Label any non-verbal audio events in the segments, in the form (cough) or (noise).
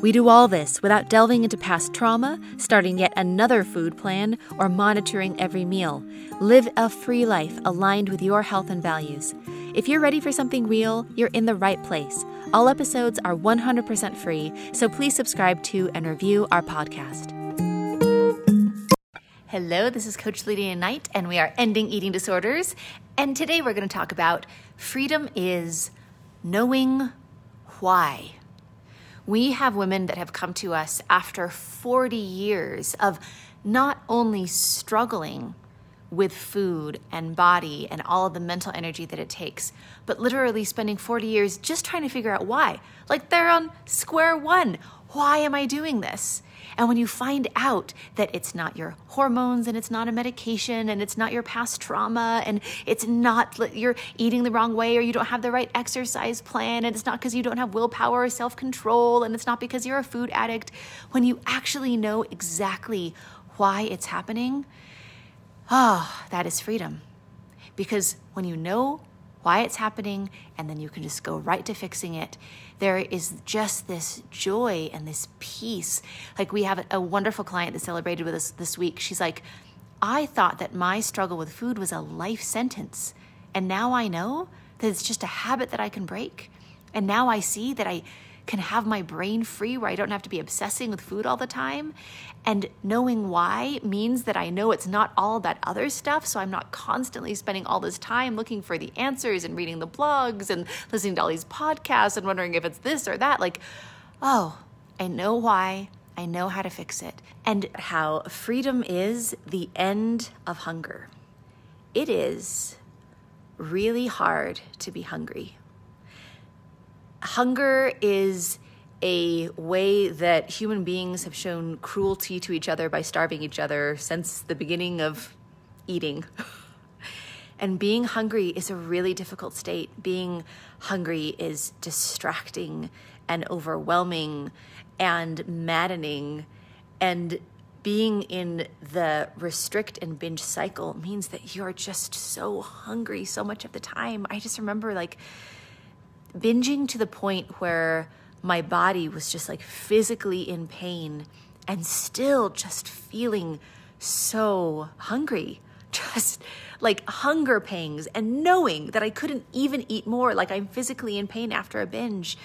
we do all this without delving into past trauma, starting yet another food plan, or monitoring every meal. Live a free life aligned with your health and values. If you're ready for something real, you're in the right place. All episodes are 100% free, so please subscribe to and review our podcast. Hello, this is Coach Lydia Knight, and we are ending eating disorders. And today we're going to talk about freedom is knowing why. We have women that have come to us after 40 years of not only struggling with food and body and all of the mental energy that it takes, but literally spending 40 years just trying to figure out why. Like they're on square one. Why am I doing this? And when you find out that it's not your hormones and it's not a medication and it's not your past trauma and it's not you're eating the wrong way or you don't have the right exercise plan and it's not because you don't have willpower or self control and it's not because you're a food addict, when you actually know exactly why it's happening, Ah, oh, that is freedom. Because when you know why it's happening and then you can just go right to fixing it, there is just this joy and this peace. Like we have a wonderful client that celebrated with us this week. She's like, I thought that my struggle with food was a life sentence. And now I know that it's just a habit that I can break. And now I see that I can have my brain free where I don't have to be obsessing with food all the time. And knowing why means that I know it's not all that other stuff. So I'm not constantly spending all this time looking for the answers and reading the blogs and listening to all these podcasts and wondering if it's this or that. Like, oh, I know why. I know how to fix it. And how freedom is the end of hunger. It is really hard to be hungry hunger is a way that human beings have shown cruelty to each other by starving each other since the beginning of eating. (laughs) and being hungry is a really difficult state. Being hungry is distracting and overwhelming and maddening. And being in the restrict and binge cycle means that you're just so hungry so much of the time. I just remember like binging to the point where my body was just like physically in pain and still just feeling so hungry. (laughs) Just like hunger pangs and knowing that I couldn't even eat more, like I'm physically in pain after a binge.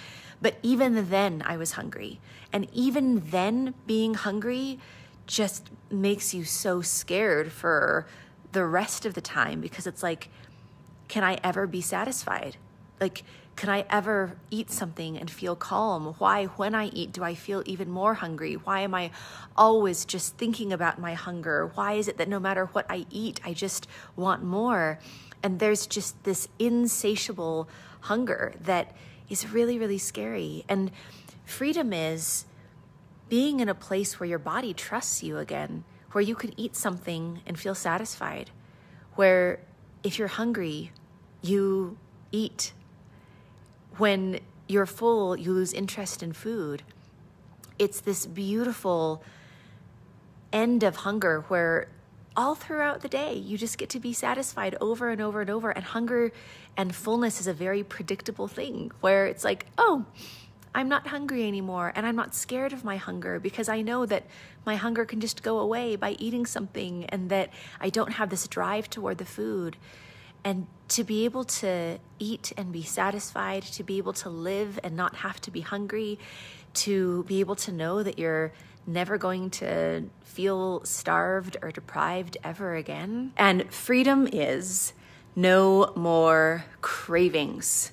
But even then, I was hungry. And even then, being hungry just makes you so scared for the rest of the time because it's like, can I ever be satisfied? Like, can I ever eat something and feel calm? Why, when I eat, do I feel even more hungry? Why am I always just thinking about my hunger? Why is it that no matter what I eat, I just want more? And there's just this insatiable hunger that is really, really scary. And freedom is being in a place where your body trusts you again, where you can eat something and feel satisfied, where if you're hungry, you eat when you're full, you lose interest in food. It's this beautiful end of hunger where all throughout the day you just get to be satisfied over and over and over. And hunger and fullness is a very predictable thing where it's like, oh, I'm not hungry anymore and I'm not scared of my hunger because I know that my hunger can just go away by eating something and that I don't have this drive toward the food. And to be able to eat and be satisfied, to be able to live and not have to be hungry, to be able to know that you're never going to feel starved or deprived ever again. And freedom is no more cravings.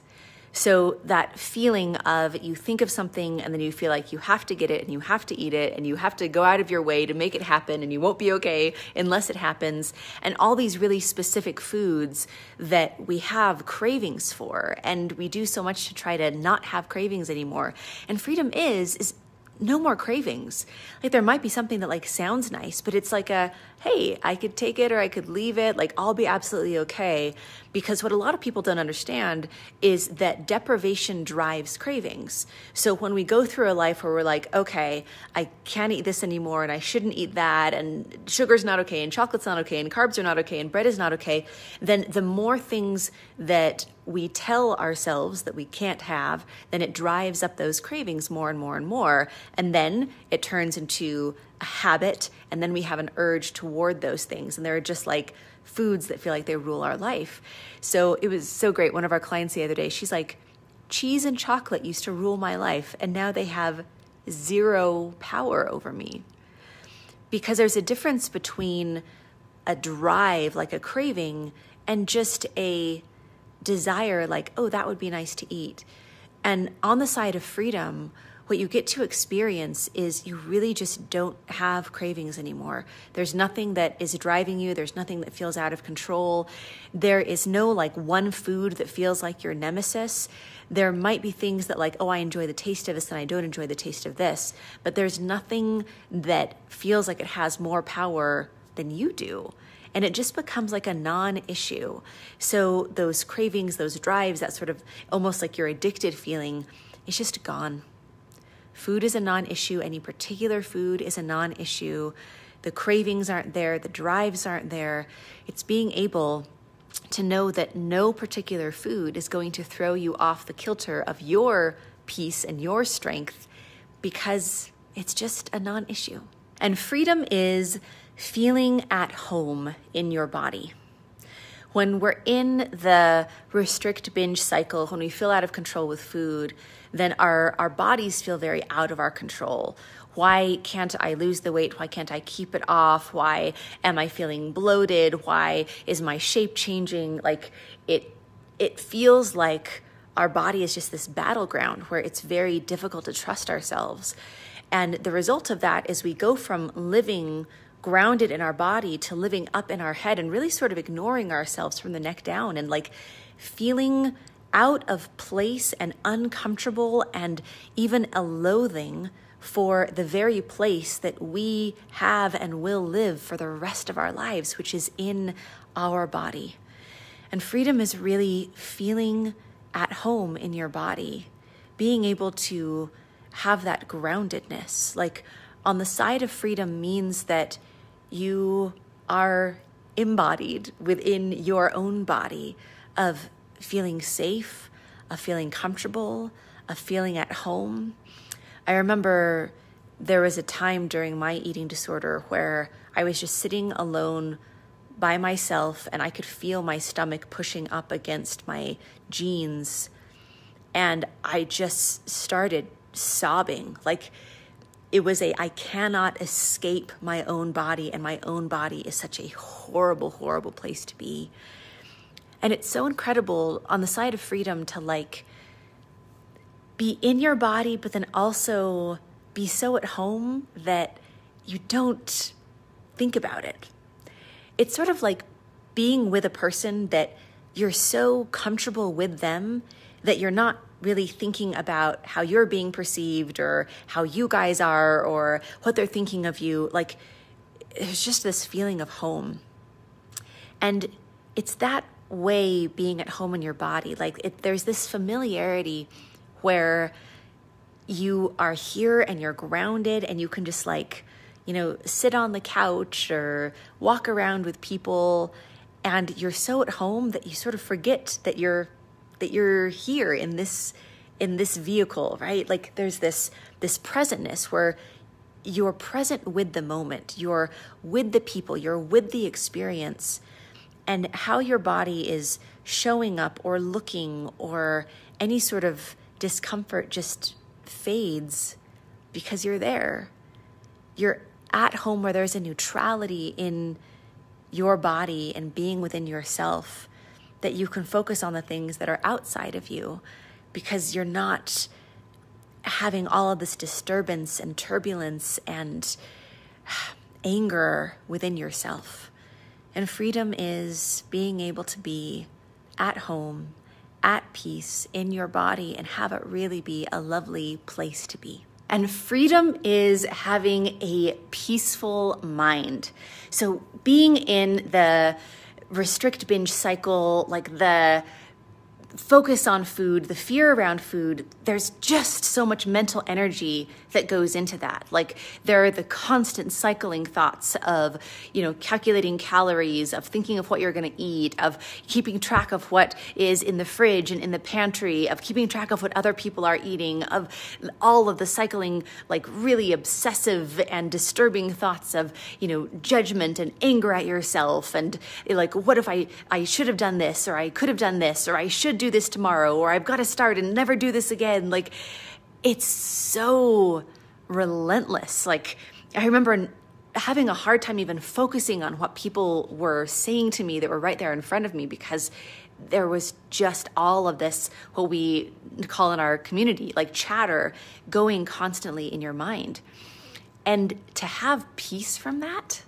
So that feeling of you think of something and then you feel like you have to get it and you have to eat it and you have to go out of your way to make it happen and you won't be okay unless it happens and all these really specific foods that we have cravings for and we do so much to try to not have cravings anymore. And freedom is is no more cravings. Like there might be something that like sounds nice, but it's like a hey, I could take it or I could leave it. Like, I'll be absolutely okay. Because what a lot of people don't understand is that deprivation drives cravings. So when we go through a life where we're like, okay, I can't eat this anymore and I shouldn't eat that, and sugar's not okay, and chocolate's not okay, and carbs are not okay, and bread is not okay, then the more things that we tell ourselves that we can't have, then it drives up those cravings more and more and more. And then it turns into a habit, and then we have an urge toward those things. And they're just like foods that feel like they rule our life. So it was so great. One of our clients the other day, she's like, cheese and chocolate used to rule my life, and now they have zero power over me. Because there's a difference between a drive, like a craving, and just a desire, like, oh, that would be nice to eat. And on the side of freedom, what you get to experience is you really just don't have cravings anymore. There's nothing that is driving you, there's nothing that feels out of control. There is no like one food that feels like your nemesis. There might be things that, like, oh, I enjoy the taste of this and I don't enjoy the taste of this, but there's nothing that feels like it has more power than you do and it just becomes like a non issue. So, those cravings, those drives, that sort of almost like your addicted feeling, is just gone. Food is a non issue. Any particular food is a non issue. The cravings aren't there. The drives aren't there. It's being able to know that no particular food is going to throw you off the kilter of your peace and your strength because it's just a non issue. And freedom is feeling at home in your body when we're in the restrict binge cycle, when we feel out of control with food, then our, our bodies feel very out of our control. Why can't I lose the weight? Why can't I keep it off? Why am I feeling bloated? Why is my shape changing? Like it, it feels like our body is just this battleground where it's very difficult to trust ourselves. And the result of that is we go from living grounded in our body to living up in our head and really sort of ignoring ourselves from the neck down and like feeling out of place and uncomfortable and even a loathing for the very place that we have and will live for the rest of our lives, which is in our body. And freedom is really feeling at home in your body, being able to have that groundedness. Like on the side of freedom means that you are embodied within your own body of feeling safe, of feeling comfortable, of feeling at home. I remember there was a time during my eating disorder where I was just sitting alone by myself and I could feel my stomach pushing up against my jeans. And I just started sobbing. Like, it was a I cannot escape my own body, and my own body is such a horrible, horrible place to be. And it's so incredible on the side of freedom to like be in your body, but then also be so at home that you don't think about it. It's sort of like being with a person that you're so comfortable with them that you're not really thinking about how you're being perceived or how you guys are or what they're thinking of you. Like, it's just this feeling of home. And it's that way being at home in your body. Like, it, there's this familiarity where you are here and you're grounded and you can just like, you know, sit on the couch or walk around with people and you're so at home that you sort of forget that you're that you're here in this in this vehicle, right? Like there's this this presentness where you're present with the moment, you're with the people, you're with the experience, and how your body is showing up or looking or any sort of discomfort just fades because you're there. You're at home where there's a neutrality in your body and being within yourself that you can focus on the things that are outside of you because you're not having all of this disturbance and turbulence and (sighs) anger within yourself. And freedom is being able to be at home, at peace in your body, and have it really be a lovely place to be. And freedom is having a peaceful mind. So being in the restrict binge cycle, like the focus on food, the fear around food, there's just so much mental energy that goes into that. Like there are the constant cycling thoughts of, you know, calculating calories, of thinking of what you're going to eat, of keeping track of what is in the fridge and in the pantry, of keeping track of what other people are eating, of all of the cycling, like really obsessive and disturbing thoughts of, you know, judgment and anger at yourself and like, what if I, I should have done this or I could have done this or I should do this tomorrow or I've got to start and never do this again. Like, it's so relentless. Like, I remember having a hard time even focusing on what people were saying to me that were right there in front of me because there was just all of this, what we call in our community, like chatter going constantly in your mind. And to have peace from that,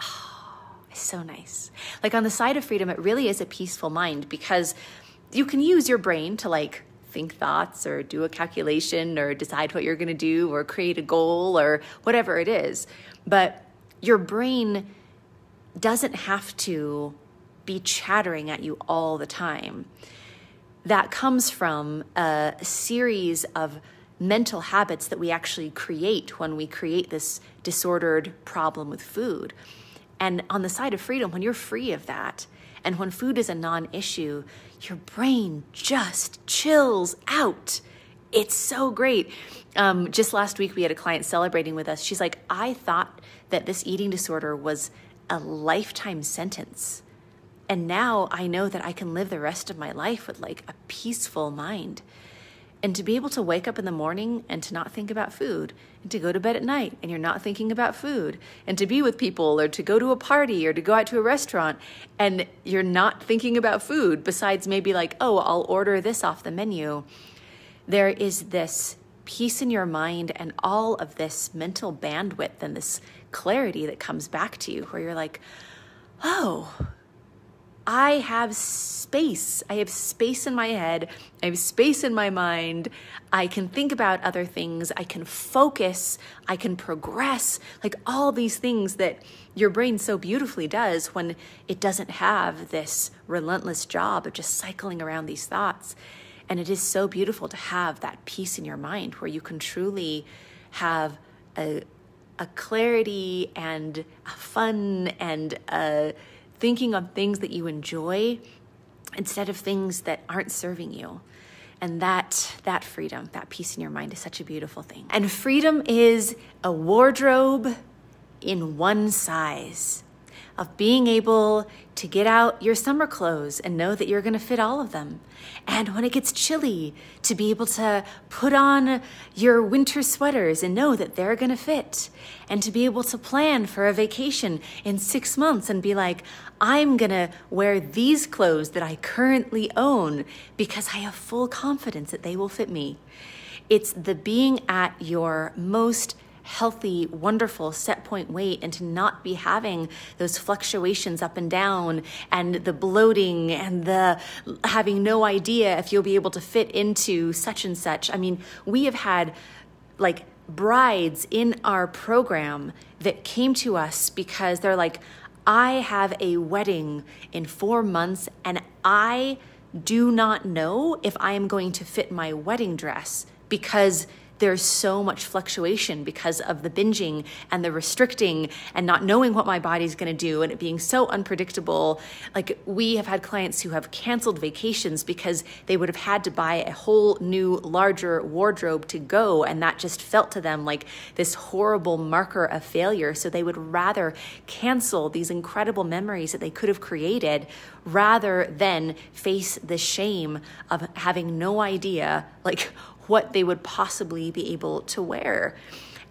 oh, is so nice. Like on the side of freedom, it really is a peaceful mind because you can use your brain to like think thoughts or do a calculation or decide what you're going to do or create a goal or whatever it is. But your brain doesn't have to be chattering at you all the time. That comes from a series of mental habits that we actually create when we create this disordered problem with food. And on the side of freedom, when you're free of that, and when food is a non issue, your brain just chills out. It's so great. Um, just last week, we had a client celebrating with us. She's like, I thought that this eating disorder was a lifetime sentence. And now I know that I can live the rest of my life with like a peaceful mind. And to be able to wake up in the morning and to not think about food, and to go to bed at night and you're not thinking about food, and to be with people or to go to a party or to go out to a restaurant and you're not thinking about food, besides maybe like, oh, I'll order this off the menu. There is this peace in your mind and all of this mental bandwidth and this clarity that comes back to you where you're like, oh, I have space. I have space in my head. I have space in my mind. I can think about other things. I can focus. I can progress. Like all these things that your brain so beautifully does when it doesn't have this relentless job of just cycling around these thoughts. And it is so beautiful to have that peace in your mind where you can truly have a, a clarity and a fun and a thinking of things that you enjoy instead of things that aren't serving you. And that that freedom that peace in your mind is such a beautiful thing. And freedom is a wardrobe in one size of being able to get out your summer clothes and know that you're going to fit all of them. And when it gets chilly, to be able to put on your winter sweaters and know that they're going to fit. And to be able to plan for a vacation in six months and be like, I'm going to wear these clothes that I currently own because I have full confidence that they will fit me. It's the being at your most healthy, wonderful set point weight and to not be having those fluctuations up and down and the bloating and the having no idea if you'll be able to fit into such and such. I mean, we have had like brides in our program that came to us because they're like, I have a wedding in four months and I do not know if I am going to fit my wedding dress because there's so much fluctuation because of the binging and the restricting and not knowing what my body's going to do and it being so unpredictable. Like we have had clients who have canceled vacations because they would have had to buy a whole new larger wardrobe to go and that just felt to them like this horrible marker of failure. So they would rather cancel these incredible memories that they could have created rather than face the shame of having no idea like what they would possibly be able to wear.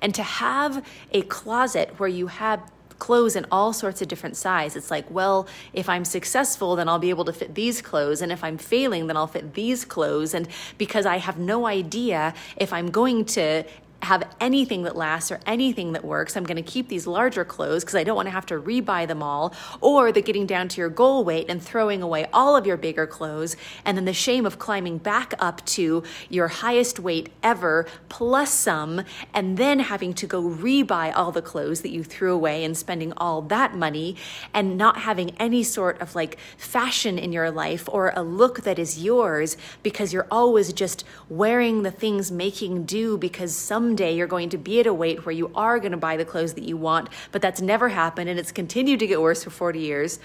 And to have a closet where you have clothes in all sorts of different sizes. It's like, well, if I'm successful, then I'll be able to fit these clothes. And if I'm failing, then I'll fit these clothes. And because I have no idea if I'm going to have anything that lasts or anything that works. I'm going to keep these larger clothes because I don't want to have to rebuy them all, or the getting down to your goal weight and throwing away all of your bigger clothes, and then the shame of climbing back up to your highest weight ever plus some, and then having to go rebuy all the clothes that you threw away and spending all that money and not having any sort of like fashion in your life or a look that is yours because you're always just wearing the things making do because some someday you're going to be at a weight where you are going to buy the clothes that you want, but that's never happened and it's continued to get worse for 40 years.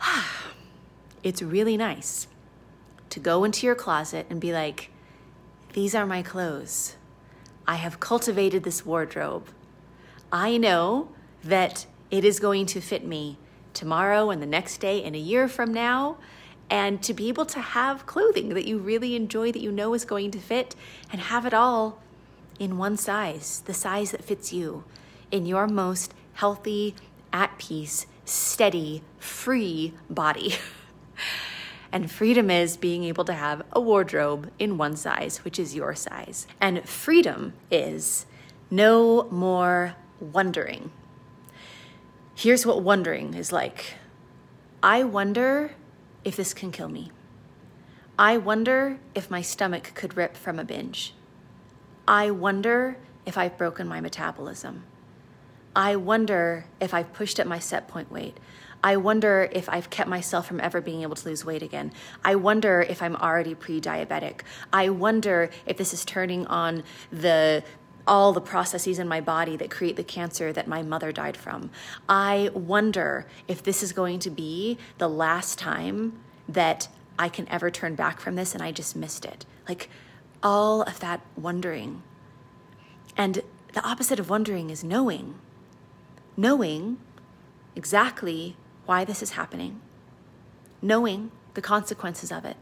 (sighs) it's really nice to go into your closet and be like, these are my clothes. I have cultivated this wardrobe. I know that it is going to fit me tomorrow and the next day and a year from now. And to be able to have clothing that you really enjoy, that you know is going to fit, and have it all in one size, the size that fits you, in your most healthy, at peace, steady, free body. (laughs) and freedom is being able to have a wardrobe in one size, which is your size. And freedom is no more wondering. Here's what wondering is like I wonder if this can kill me. I wonder if my stomach could rip from a binge. I wonder if I've broken my metabolism. I wonder if I've pushed at my set point weight. I wonder if I've kept myself from ever being able to lose weight again. I wonder if I'm already pre diabetic. I wonder if this is turning on the all the processes in my body that create the cancer that my mother died from. I wonder if this is going to be the last time that I can ever turn back from this and I just missed it. Like, all of that wondering. And the opposite of wondering is knowing. Knowing exactly why this is happening, knowing the consequences of it,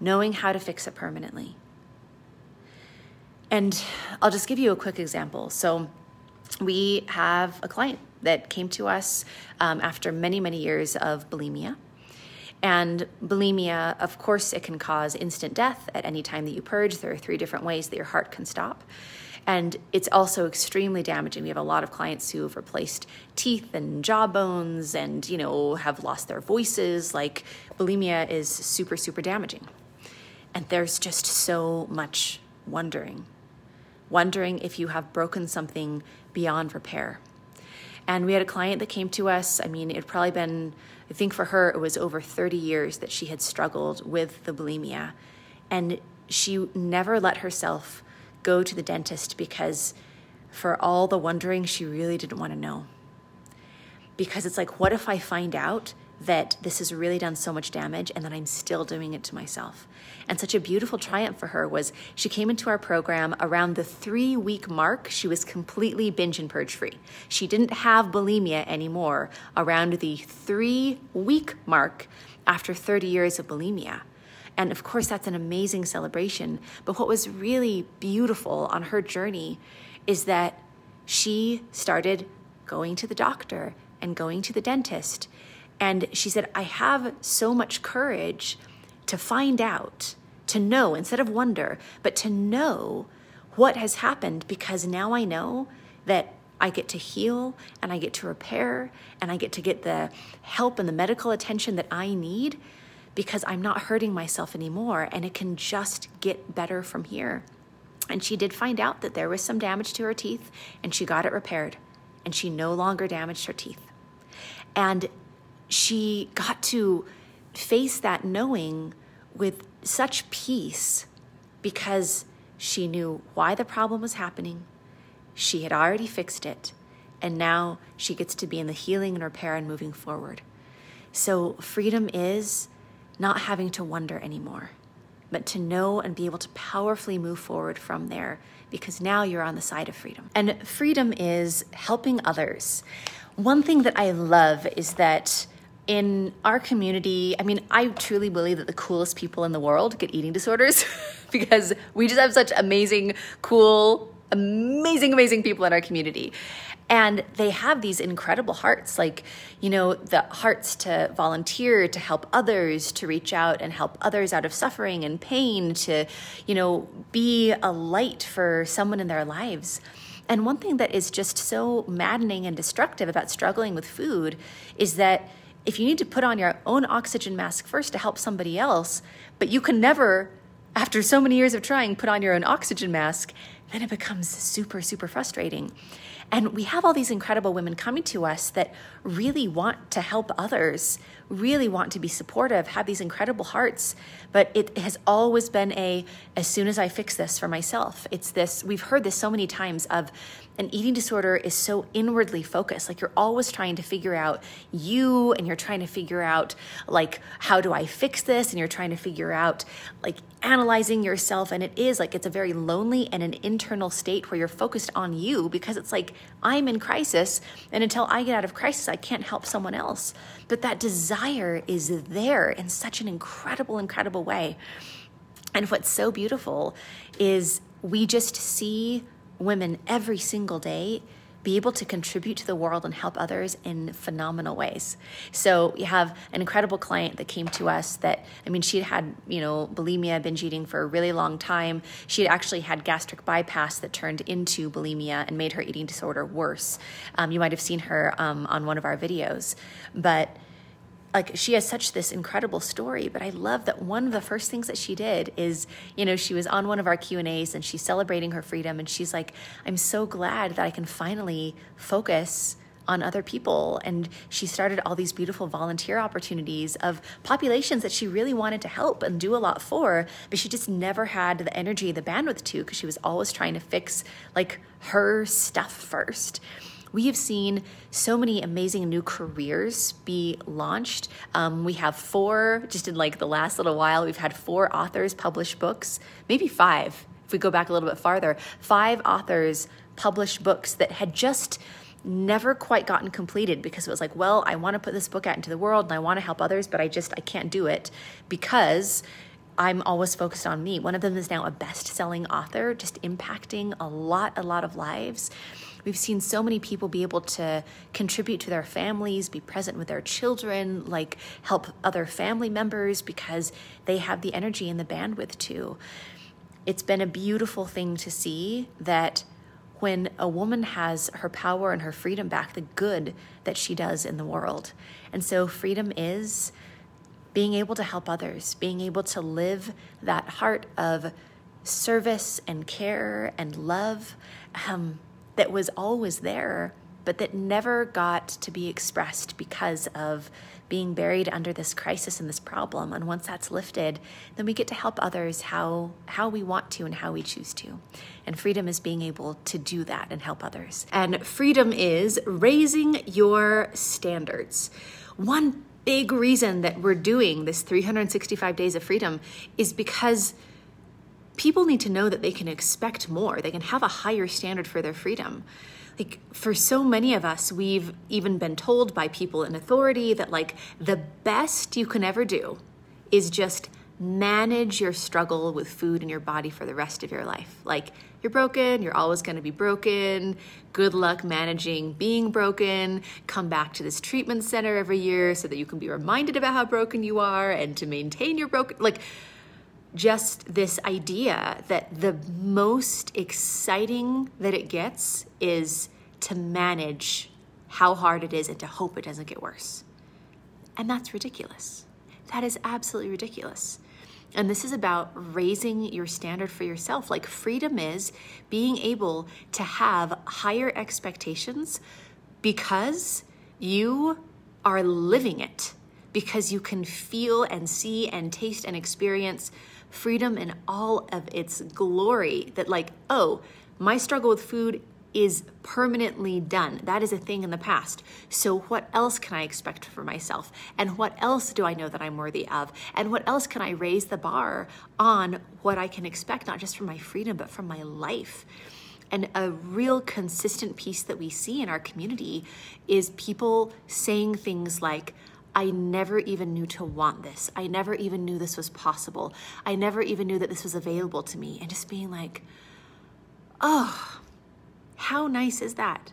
knowing how to fix it permanently. And I'll just give you a quick example. So, we have a client that came to us um, after many, many years of bulimia and bulimia, of course, it can cause instant death at any time that you purge. There are three different ways that your heart can stop. And it's also extremely damaging. We have a lot of clients who have replaced teeth and jawbones and, you know, have lost their voices. Like bulimia is super, super damaging. And there's just so much wondering. Wondering if you have broken something beyond repair. And we had a client that came to us. I mean, it probably been I think for her, it was over 30 years that she had struggled with the bulimia. And she never let herself go to the dentist because, for all the wondering, she really didn't want to know. Because it's like, what if I find out that this has really done so much damage and that I'm still doing it to myself. And such a beautiful triumph for her was she came into our program around the three week mark. She was completely binge and purge free. She didn't have bulimia anymore around the three week mark after 30 years of bulimia. And of course, that's an amazing celebration. But what was really beautiful on her journey is that she started going to the doctor and going to the dentist and she said, I have so much courage to find out, to know, instead of wonder, but to know what has happened because now I know that I get to heal and I get to repair and I get to get the help and the medical attention that I need because I'm not hurting myself anymore and it can just get better from here. And she did find out that there was some damage to her teeth and she got it repaired and she no longer damaged her teeth. And she got to face that knowing with such peace because she knew why the problem was happening. She had already fixed it. And now she gets to be in the healing and repair and moving forward. So, freedom is not having to wonder anymore, but to know and be able to powerfully move forward from there because now you're on the side of freedom. And freedom is helping others. One thing that I love is that in our community, I mean, I truly believe that the coolest people in the world get eating disorders (laughs) because we just have such amazing, cool, amazing, amazing people in our community. And they have these incredible hearts, like, you know, the hearts to volunteer, to help others, to reach out and help others out of suffering and pain, to, you know, be a light for someone in their lives. And one thing that is just so maddening and destructive about struggling with food is that if you need to put on your own oxygen mask first to help somebody else, but you can never, after so many years of trying, put on your own oxygen mask, then it becomes super, super frustrating. And we have all these incredible women coming to us that really want to help others, really want to be supportive, have these incredible hearts. But it has always been a, as soon as I fix this for myself, it's this, we've heard this so many times of an eating disorder is so inwardly focused. Like you're always trying to figure out you and you're trying to figure out, like, how do I fix this? And you're trying to figure out, like, analyzing yourself. And it is like it's a very lonely and an internal state where you're focused on you because it's like, I'm in crisis. And until I get out of crisis, I can't help someone else. But that desire is there in such an incredible, incredible way. And what's so beautiful is we just see women every single day be able to contribute to the world and help others in phenomenal ways. So you have an incredible client that came to us that, I mean, she had had, you know, bulimia, binge eating for a really long time. She had actually had gastric bypass that turned into bulimia and made her eating disorder worse. Um, you might have seen her um, on one of our videos, but like she has such this incredible story but i love that one of the first things that she did is you know she was on one of our q and a's and she's celebrating her freedom and she's like i'm so glad that i can finally focus on other people. And she started all these beautiful volunteer opportunities of populations that she really wanted to help and do a lot for but she just never had the energy the bandwidth to because she was always trying to fix like her stuff first we have seen so many amazing new careers be launched. Um, we have four, just in like the last little while, we've had four authors publish books, maybe five, if we go back a little bit farther, five authors publish books that had just never quite gotten completed because it was like well i want to put this book out into the world and i want to help others but i just i can't do it because I'm always focused on me. One of them is now a best selling author, just impacting a lot, a lot of lives. We've seen so many people be able to contribute to their families, be present with their children, like help other family members because they have the energy and the bandwidth to. It's been a beautiful thing to see that when a woman has her power and her freedom back, the good that she does in the world. And so, freedom is being able to help others, being able to live that heart of service and care and love. Um, that was always there, but that never got to be expressed because of being buried under this crisis and this problem. And once that's lifted, then we get to help others how, how we want to and how we choose to. And freedom is being able to do that and help others. And freedom is raising your standards. One big reason that we're doing this 365 days of freedom is because people need to know that they can expect more. They can have a higher standard for their freedom. Like for so many of us, we've even been told by people in authority that like the best you can ever do is just manage your struggle with food and your body for the rest of your life. Like you're broken, you're always going to be broken. Good luck managing being broken. Come back to this treatment center every year so that you can be reminded about how broken you are and to maintain your broken like just this idea that the most exciting that it gets is to manage how hard it is and to hope it doesn't get worse. And that's ridiculous. That is absolutely ridiculous. And this is about raising your standard for yourself. Like freedom is being able to have higher expectations because you are living it, because you can feel and see and taste and experience freedom in all of its glory that, like, oh, my struggle with food is permanently done. That is a thing in the past. So, what else can I expect for myself? And what else do I know that I'm worthy of? And what else can I raise the bar on what I can expect, not just from my freedom, but from my life? And a real consistent piece that we see in our community is people saying things like, I never even knew to want this. I never even knew this was possible. I never even knew that this was available to me. And just being like, oh, how nice is that?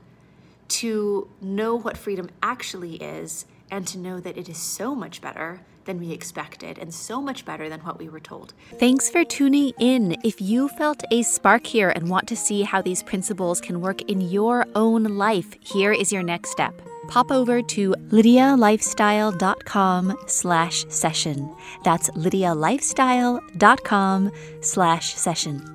to know what freedom actually is and to know that it is so much better than we expected and so much better than what we were told. Thanks for tuning in. If you felt a spark here and want to see how these principles can work in your own life, here is your next step. Pop over to lydialifestyle.com slash session. That's lydialifestyle.com slash session